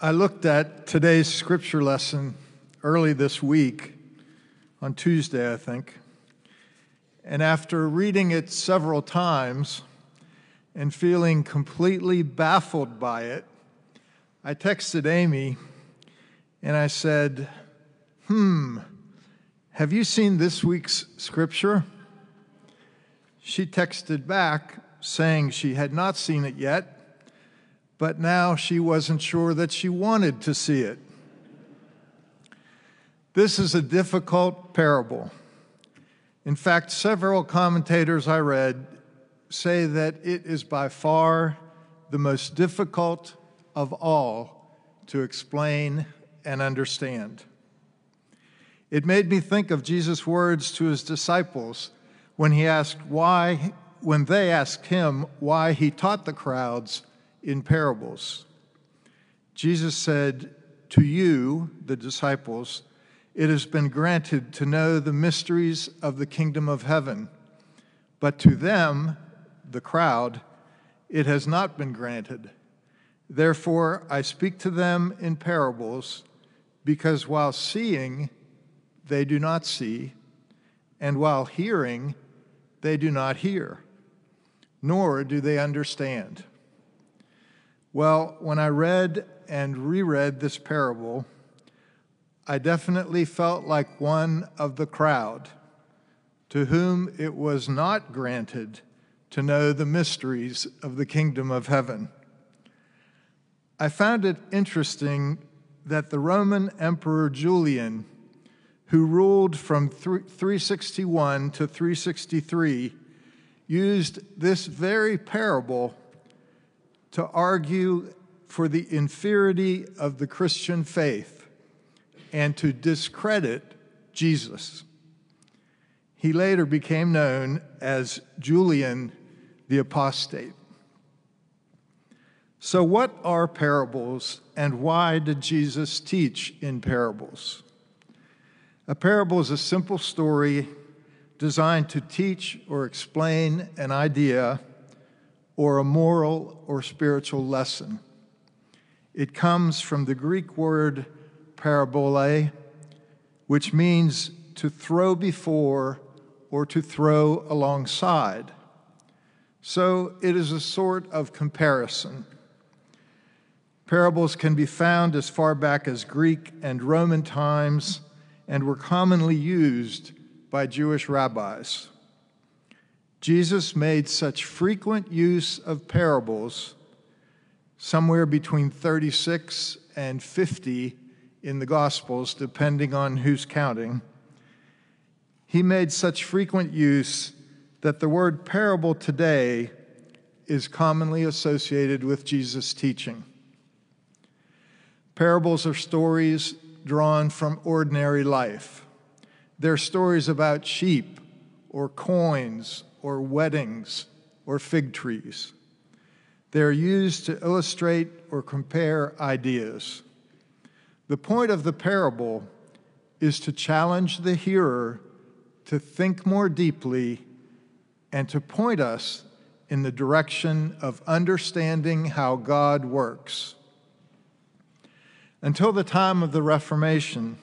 I looked at today's scripture lesson early this week, on Tuesday, I think, and after reading it several times and feeling completely baffled by it, I texted Amy and I said, Hmm, have you seen this week's scripture? She texted back saying she had not seen it yet but now she wasn't sure that she wanted to see it. This is a difficult parable. In fact, several commentators I read say that it is by far the most difficult of all to explain and understand. It made me think of Jesus' words to his disciples when he asked why when they asked him why he taught the crowds in parables. Jesus said, To you, the disciples, it has been granted to know the mysteries of the kingdom of heaven, but to them, the crowd, it has not been granted. Therefore, I speak to them in parables, because while seeing, they do not see, and while hearing, they do not hear, nor do they understand. Well, when I read and reread this parable, I definitely felt like one of the crowd to whom it was not granted to know the mysteries of the kingdom of heaven. I found it interesting that the Roman Emperor Julian, who ruled from 361 to 363, used this very parable to argue for the inferiority of the Christian faith and to discredit Jesus. He later became known as Julian the Apostate. So, what are parables and why did Jesus teach in parables? A parable is a simple story designed to teach or explain an idea or a moral or spiritual lesson. It comes from the Greek word parabole, which means to throw before or to throw alongside. So it is a sort of comparison. Parables can be found as far back as Greek and Roman times and were commonly used by Jewish rabbis. Jesus made such frequent use of parables, somewhere between 36 and 50 in the Gospels, depending on who's counting. He made such frequent use that the word parable today is commonly associated with Jesus' teaching. Parables are stories drawn from ordinary life. They're stories about sheep or coins or weddings or fig trees. They are used to illustrate or compare ideas. The point of the parable is to challenge the hearer to think more deeply and to point us in the direction of understanding how God works. Until the time of the Reformation,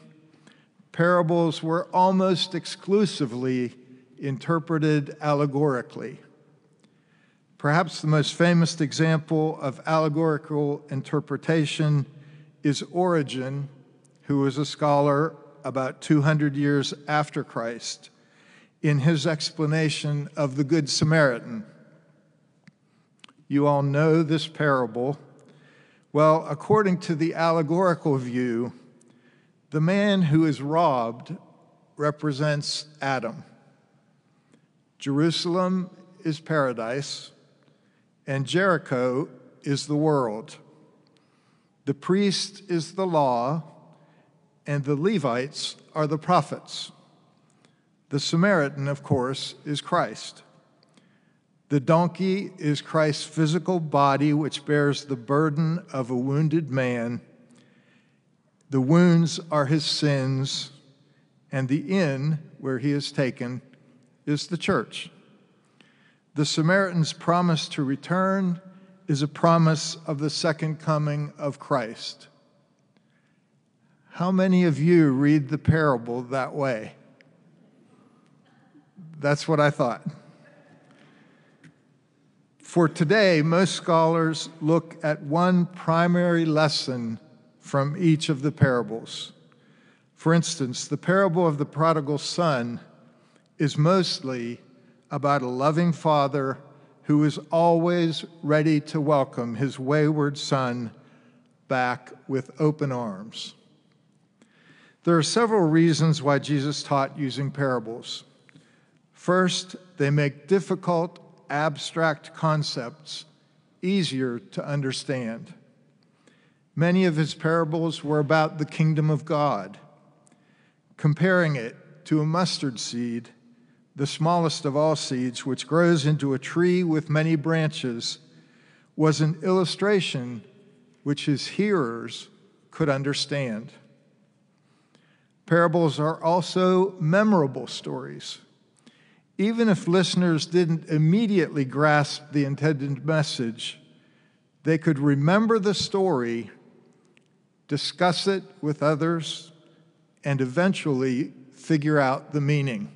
parables were almost exclusively interpreted allegorically. Perhaps the most famous example of allegorical interpretation is Origen, who was a scholar about 200 years after Christ, in his explanation of the Good Samaritan. You all know this parable. Well, according to the allegorical view, the man who is robbed represents Adam. Jerusalem is paradise, and Jericho is the world. The priest is the law, and the Levites are the prophets. The Samaritan, of course, is Christ. The donkey is Christ's physical body, which bears the burden of a wounded man. The wounds are his sins, and the inn where he is taken is the church. The Samaritan's promise to return is a promise of the second coming of Christ. How many of you read the parable that way? That's what I thought. For today, most scholars look at one primary lesson from each of the parables. For instance, the parable of the prodigal son is mostly about a loving father who is always ready to welcome his wayward son back with open arms. There are several reasons why Jesus taught using parables. First, they make difficult, abstract concepts easier to understand. Many of his parables were about the kingdom of God comparing it to a mustard seed, the smallest of all seeds, which grows into a tree with many branches, was an illustration which his hearers could understand. Parables are also memorable stories. Even if listeners didn't immediately grasp the intended message, they could remember the story, discuss it with others, and eventually figure out the meaning.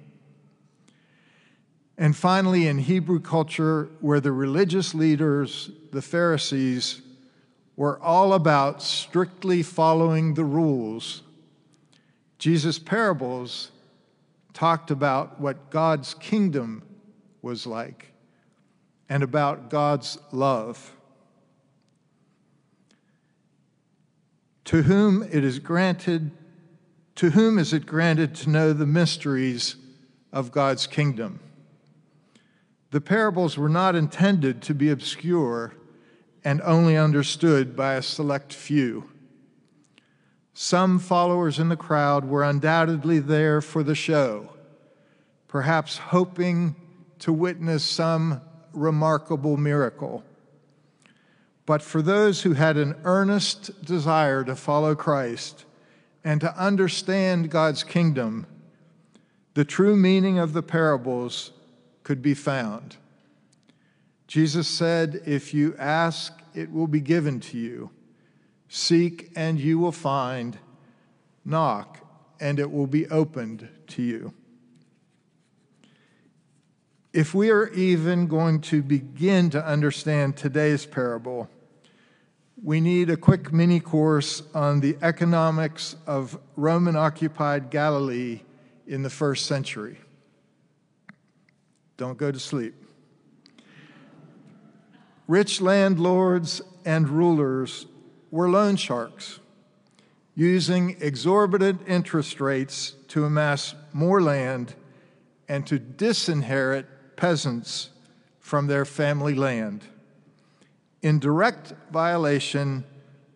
And finally, in Hebrew culture, where the religious leaders, the Pharisees, were all about strictly following the rules, Jesus' parables talked about what God's kingdom was like and about God's love. To whom it is granted to whom is it granted to know the mysteries of God's kingdom? The parables were not intended to be obscure and only understood by a select few. Some followers in the crowd were undoubtedly there for the show, perhaps hoping to witness some remarkable miracle. But for those who had an earnest desire to follow Christ, and to understand God's kingdom, the true meaning of the parables could be found. Jesus said, If you ask, it will be given to you. Seek, and you will find. Knock, and it will be opened to you. If we are even going to begin to understand today's parable, we need a quick mini course on the economics of Roman occupied Galilee in the first century. Don't go to sleep. Rich landlords and rulers were loan sharks, using exorbitant interest rates to amass more land and to disinherit peasants from their family land in direct violation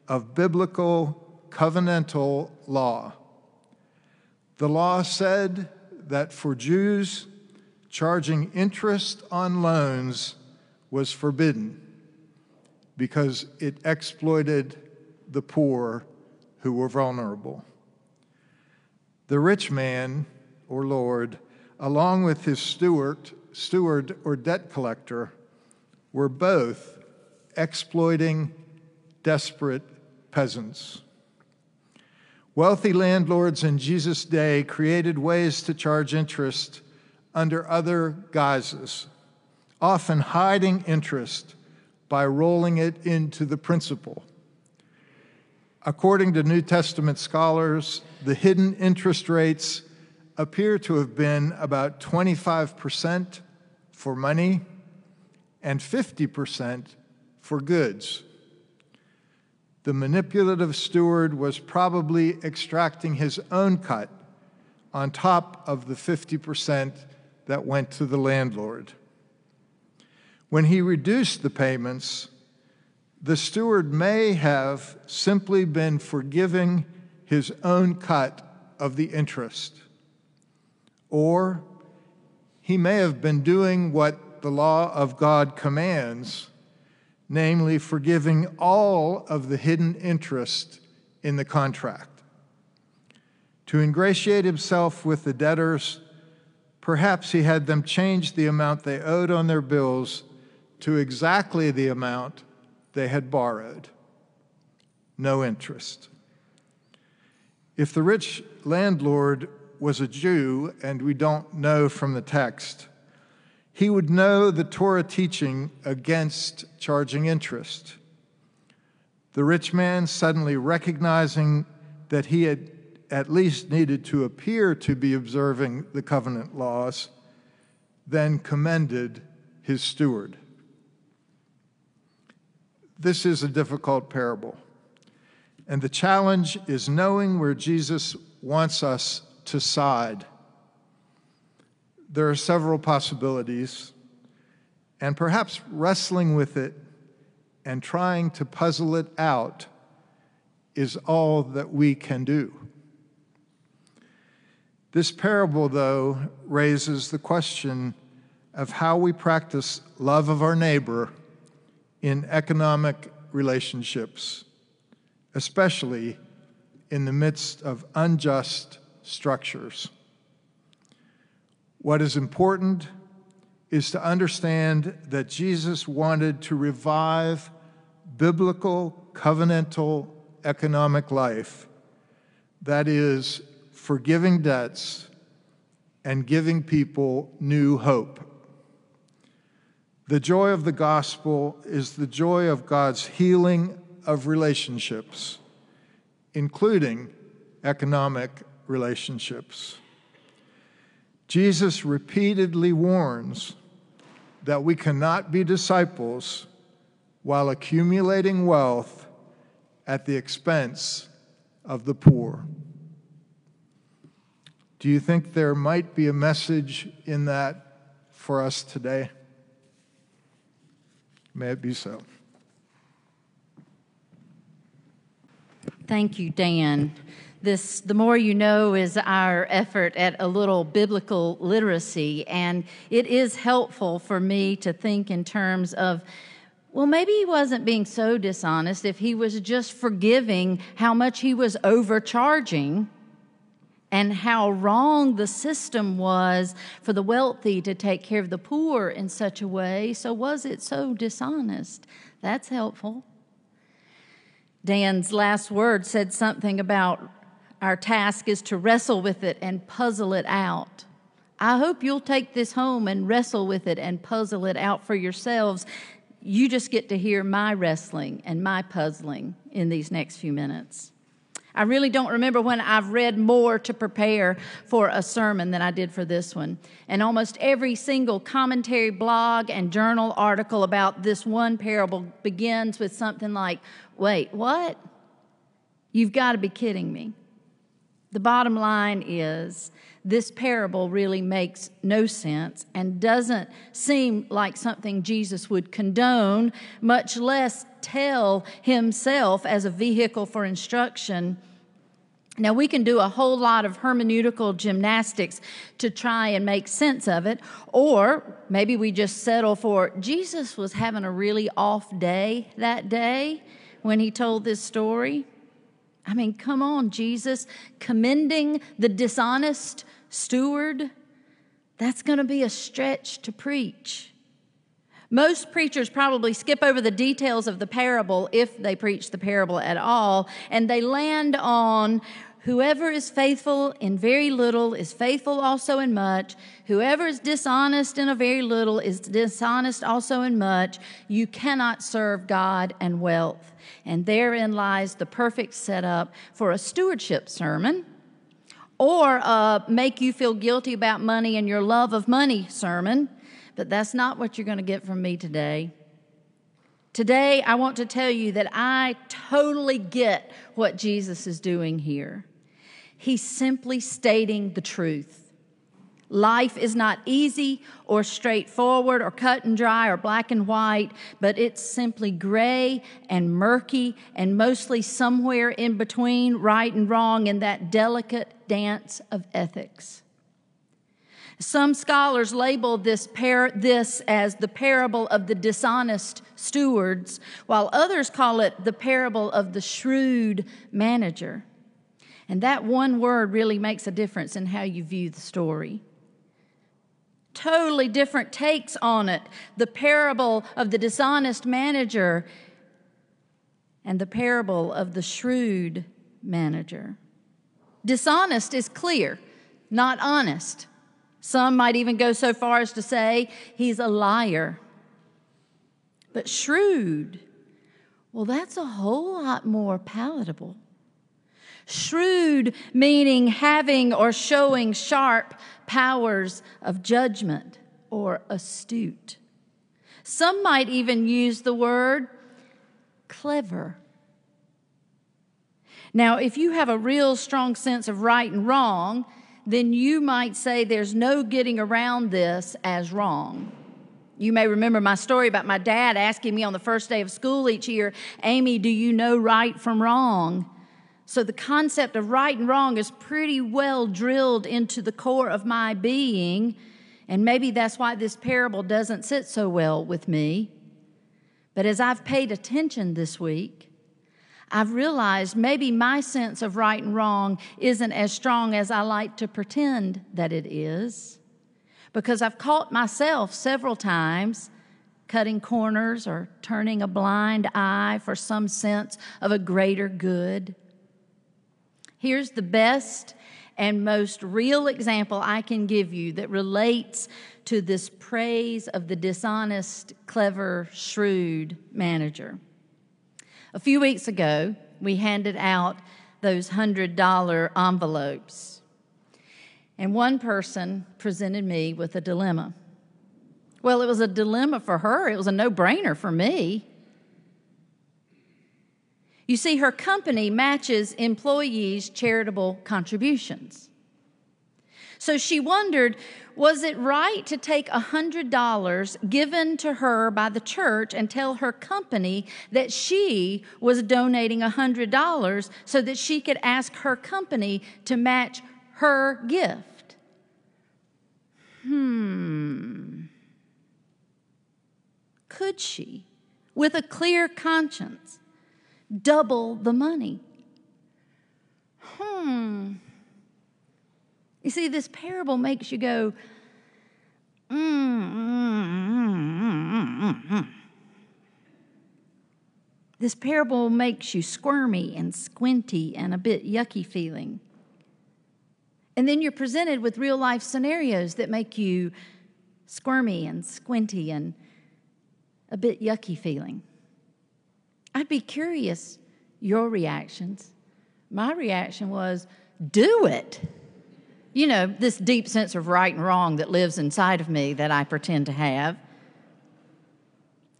of biblical covenantal law. The law said that for Jews, charging interest on loans was forbidden because it exploited the poor who were vulnerable. The rich man, or lord, along with his steward, steward or debt collector, were both exploiting desperate peasants. Wealthy landlords in Jesus' day created ways to charge interest under other guises, often hiding interest by rolling it into the principal. According to New Testament scholars, the hidden interest rates appear to have been about 25% for money and 50% for goods. The manipulative steward was probably extracting his own cut on top of the 50% that went to the landlord. When he reduced the payments, the steward may have simply been forgiving his own cut of the interest. Or he may have been doing what the law of God commands namely, forgiving all of the hidden interest in the contract. To ingratiate himself with the debtors, perhaps he had them change the amount they owed on their bills to exactly the amount they had borrowed. No interest. If the rich landlord was a Jew, and we don't know from the text, he would know the Torah teaching against charging interest. The rich man, suddenly recognizing that he had at least needed to appear to be observing the covenant laws, then commended his steward. This is a difficult parable. And the challenge is knowing where Jesus wants us to side. There are several possibilities, and perhaps wrestling with it and trying to puzzle it out is all that we can do. This parable, though, raises the question of how we practice love of our neighbor in economic relationships, especially in the midst of unjust structures. What is important is to understand that Jesus wanted to revive biblical covenantal economic life, that is, forgiving debts and giving people new hope. The joy of the gospel is the joy of God's healing of relationships, including economic relationships. Jesus repeatedly warns that we cannot be disciples while accumulating wealth at the expense of the poor. Do you think there might be a message in that for us today? May it be so. Thank you, Dan. This, the more you know, is our effort at a little biblical literacy, and it is helpful for me to think in terms of well, maybe he wasn't being so dishonest if he was just forgiving how much he was overcharging and how wrong the system was for the wealthy to take care of the poor in such a way. So, was it so dishonest? That's helpful. Dan's last word said something about our task is to wrestle with it and puzzle it out. I hope you'll take this home and wrestle with it and puzzle it out for yourselves. You just get to hear my wrestling and my puzzling in these next few minutes. I really don't remember when I've read more to prepare for a sermon than I did for this one. And almost every single commentary, blog, and journal article about this one parable begins with something like, Wait, what? You've got to be kidding me. The bottom line is this parable really makes no sense and doesn't seem like something Jesus would condone, much less tell himself as a vehicle for instruction. Now, we can do a whole lot of hermeneutical gymnastics to try and make sense of it, or maybe we just settle for Jesus was having a really off day that day when he told this story. I mean, come on, Jesus, commending the dishonest steward, that's going to be a stretch to preach. Most preachers probably skip over the details of the parable if they preach the parable at all, and they land on whoever is faithful in very little is faithful also in much. Whoever is dishonest in a very little is dishonest also in much. You cannot serve God and wealth. And therein lies the perfect setup for a stewardship sermon or a make you feel guilty about money and your love of money sermon but that's not what you're going to get from me today. Today, I want to tell you that I totally get what Jesus is doing here. He's simply stating the truth. Life is not easy or straightforward or cut and dry or black and white, but it's simply gray and murky and mostly somewhere in between right and wrong in that delicate dance of ethics. Some scholars label this, par- this as the parable of the dishonest stewards, while others call it the parable of the shrewd manager. And that one word really makes a difference in how you view the story. Totally different takes on it. The parable of the dishonest manager and the parable of the shrewd manager. Dishonest is clear, not honest. Some might even go so far as to say he's a liar. But shrewd, well, that's a whole lot more palatable. Shrewd meaning having or showing sharp powers of judgment or astute. Some might even use the word clever. Now, if you have a real strong sense of right and wrong, then you might say there's no getting around this as wrong. You may remember my story about my dad asking me on the first day of school each year, Amy, do you know right from wrong? So the concept of right and wrong is pretty well drilled into the core of my being. And maybe that's why this parable doesn't sit so well with me. But as I've paid attention this week, I've realized maybe my sense of right and wrong isn't as strong as I like to pretend that it is. Because I've caught myself several times cutting corners or turning a blind eye for some sense of a greater good. Here's the best and most real example I can give you that relates to this praise of the dishonest, clever, shrewd manager. A few weeks ago, we handed out those $100 envelopes. And one person presented me with a dilemma. Well, it was a dilemma for her, it was a no brainer for me. You see, her company matches employees' charitable contributions. So she wondered was it right to take $100 given to her by the church and tell her company that she was donating $100 so that she could ask her company to match her gift? Hmm. Could she, with a clear conscience, double the money? Hmm. You see, this parable makes you go, mm, mm, mm, This parable makes you squirmy and squinty and a bit yucky feeling. And then you're presented with real life scenarios that make you squirmy and squinty and a bit yucky feeling. I'd be curious your reactions. My reaction was, do it you know, this deep sense of right and wrong that lives inside of me that I pretend to have.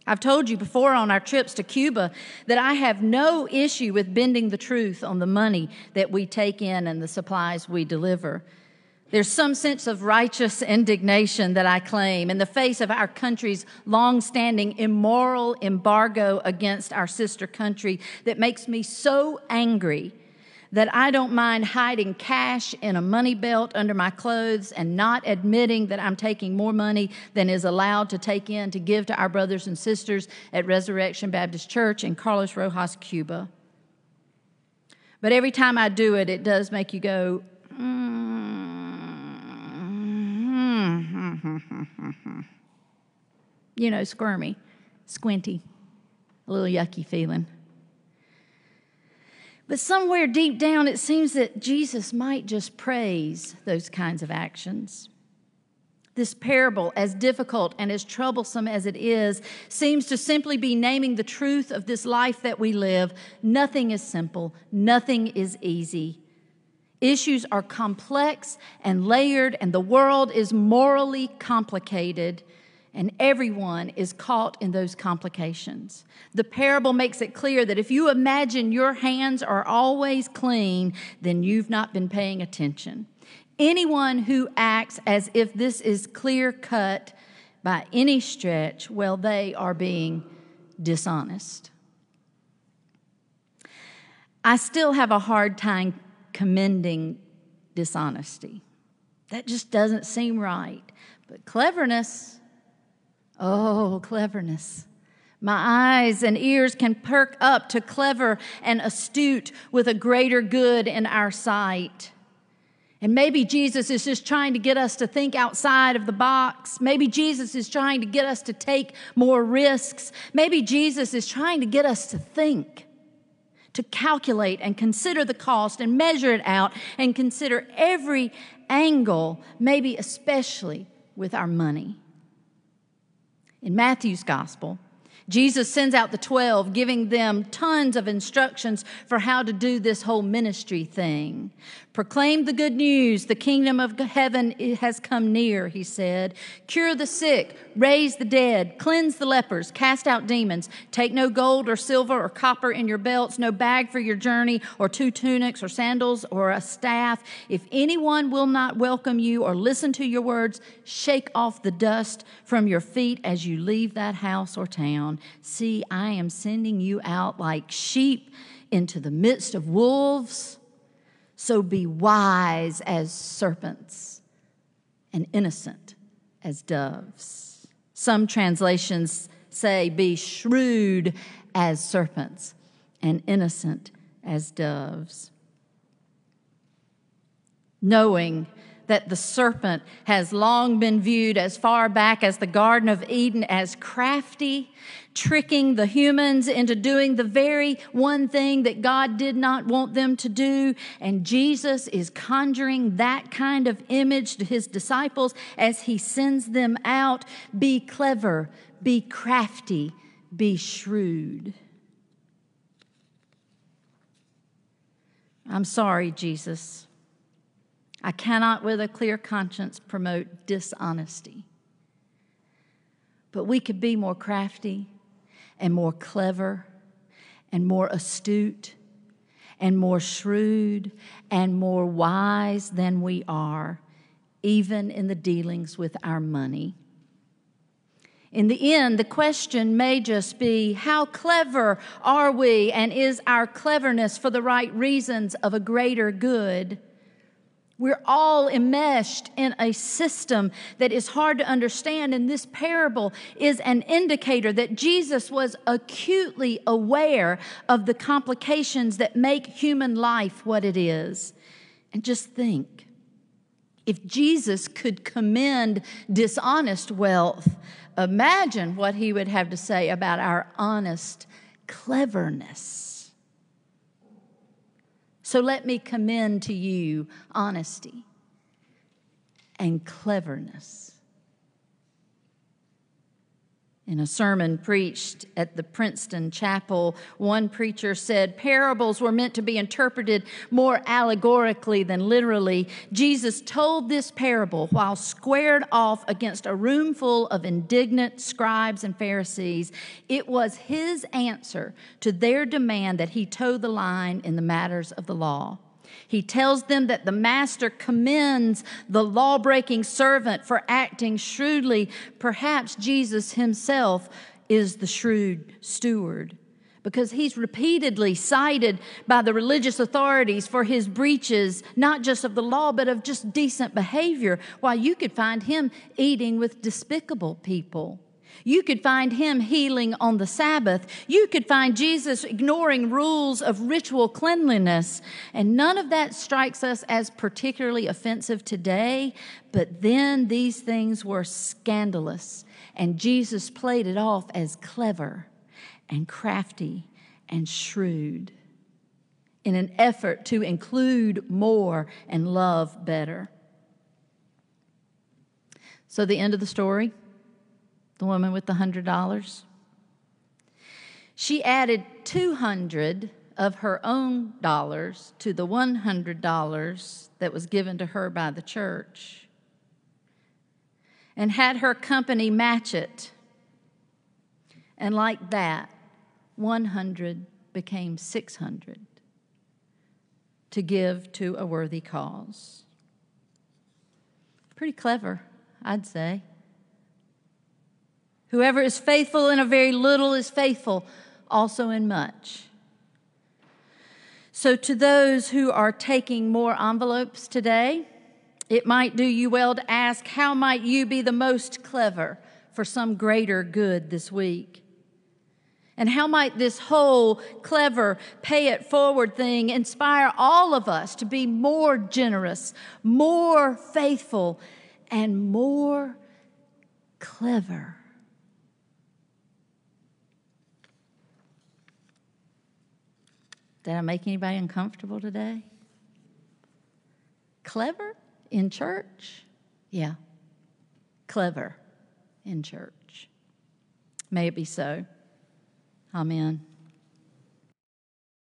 I've told you before on our trips to Cuba that I have no issue with bending the truth on the money that we take in and the supplies we deliver. There's some sense of righteous indignation that I claim in the face of our country's long-standing immoral embargo against our sister country that makes me so angry that I don't mind hiding cash in a money belt under my clothes and not admitting that I'm taking more money than is allowed to take in to give to our brothers and sisters at Resurrection Baptist Church in Carlos Rojas, Cuba. But every time I do it, it does make you go, mm-hmm. you know, squirmy, squinty, a little yucky feeling. But somewhere deep down, it seems that Jesus might just praise those kinds of actions. This parable, as difficult and as troublesome as it is, seems to simply be naming the truth of this life that we live. Nothing is simple, nothing is easy. Issues are complex and layered, and the world is morally complicated and everyone is caught in those complications. The parable makes it clear that if you imagine your hands are always clean, then you've not been paying attention. Anyone who acts as if this is clear cut by any stretch, well, they are being dishonest. I still have a hard time commending dishonesty. That just doesn't seem right. But cleverness, Oh, cleverness. My eyes and ears can perk up to clever and astute with a greater good in our sight. And maybe Jesus is just trying to get us to think outside of the box. Maybe Jesus is trying to get us to take more risks. Maybe Jesus is trying to get us to think, to calculate and consider the cost and measure it out and consider every angle, maybe especially with our money. In Matthew's gospel, Jesus sends out the 12, giving them tons of instructions for how to do this whole ministry thing. Proclaim the good news. The kingdom of heaven has come near, he said. Cure the sick, raise the dead, cleanse the lepers, cast out demons. Take no gold or silver or copper in your belts, no bag for your journey, or two tunics or sandals or a staff. If anyone will not welcome you or listen to your words, shake off the dust from your feet as you leave that house or town. See, I am sending you out like sheep into the midst of wolves. So be wise as serpents and innocent as doves. Some translations say, be shrewd as serpents and innocent as doves. Knowing that the serpent has long been viewed as far back as the Garden of Eden as crafty, tricking the humans into doing the very one thing that God did not want them to do. And Jesus is conjuring that kind of image to his disciples as he sends them out. Be clever, be crafty, be shrewd. I'm sorry, Jesus. I cannot, with a clear conscience, promote dishonesty. But we could be more crafty and more clever and more astute and more shrewd and more wise than we are, even in the dealings with our money. In the end, the question may just be how clever are we, and is our cleverness for the right reasons of a greater good? We're all enmeshed in a system that is hard to understand, and this parable is an indicator that Jesus was acutely aware of the complications that make human life what it is. And just think if Jesus could commend dishonest wealth, imagine what he would have to say about our honest cleverness. So let me commend to you honesty and cleverness. In a sermon preached at the Princeton Chapel, one preacher said parables were meant to be interpreted more allegorically than literally. Jesus told this parable while squared off against a room full of indignant scribes and Pharisees. It was his answer to their demand that he toe the line in the matters of the law. He tells them that the master commends the law breaking servant for acting shrewdly. Perhaps Jesus himself is the shrewd steward because he's repeatedly cited by the religious authorities for his breaches, not just of the law, but of just decent behavior, while you could find him eating with despicable people. You could find him healing on the Sabbath. You could find Jesus ignoring rules of ritual cleanliness. And none of that strikes us as particularly offensive today. But then these things were scandalous. And Jesus played it off as clever and crafty and shrewd in an effort to include more and love better. So, the end of the story the woman with the hundred dollars. She added 200 of her own dollars to the $100 that was given to her by the church and had her company match it. And like that, 100 became 600 to give to a worthy cause. Pretty clever, I'd say. Whoever is faithful in a very little is faithful also in much. So, to those who are taking more envelopes today, it might do you well to ask how might you be the most clever for some greater good this week? And how might this whole clever pay it forward thing inspire all of us to be more generous, more faithful, and more clever? Did I make anybody uncomfortable today? Clever in church? Yeah. Clever in church. May it be so. Amen.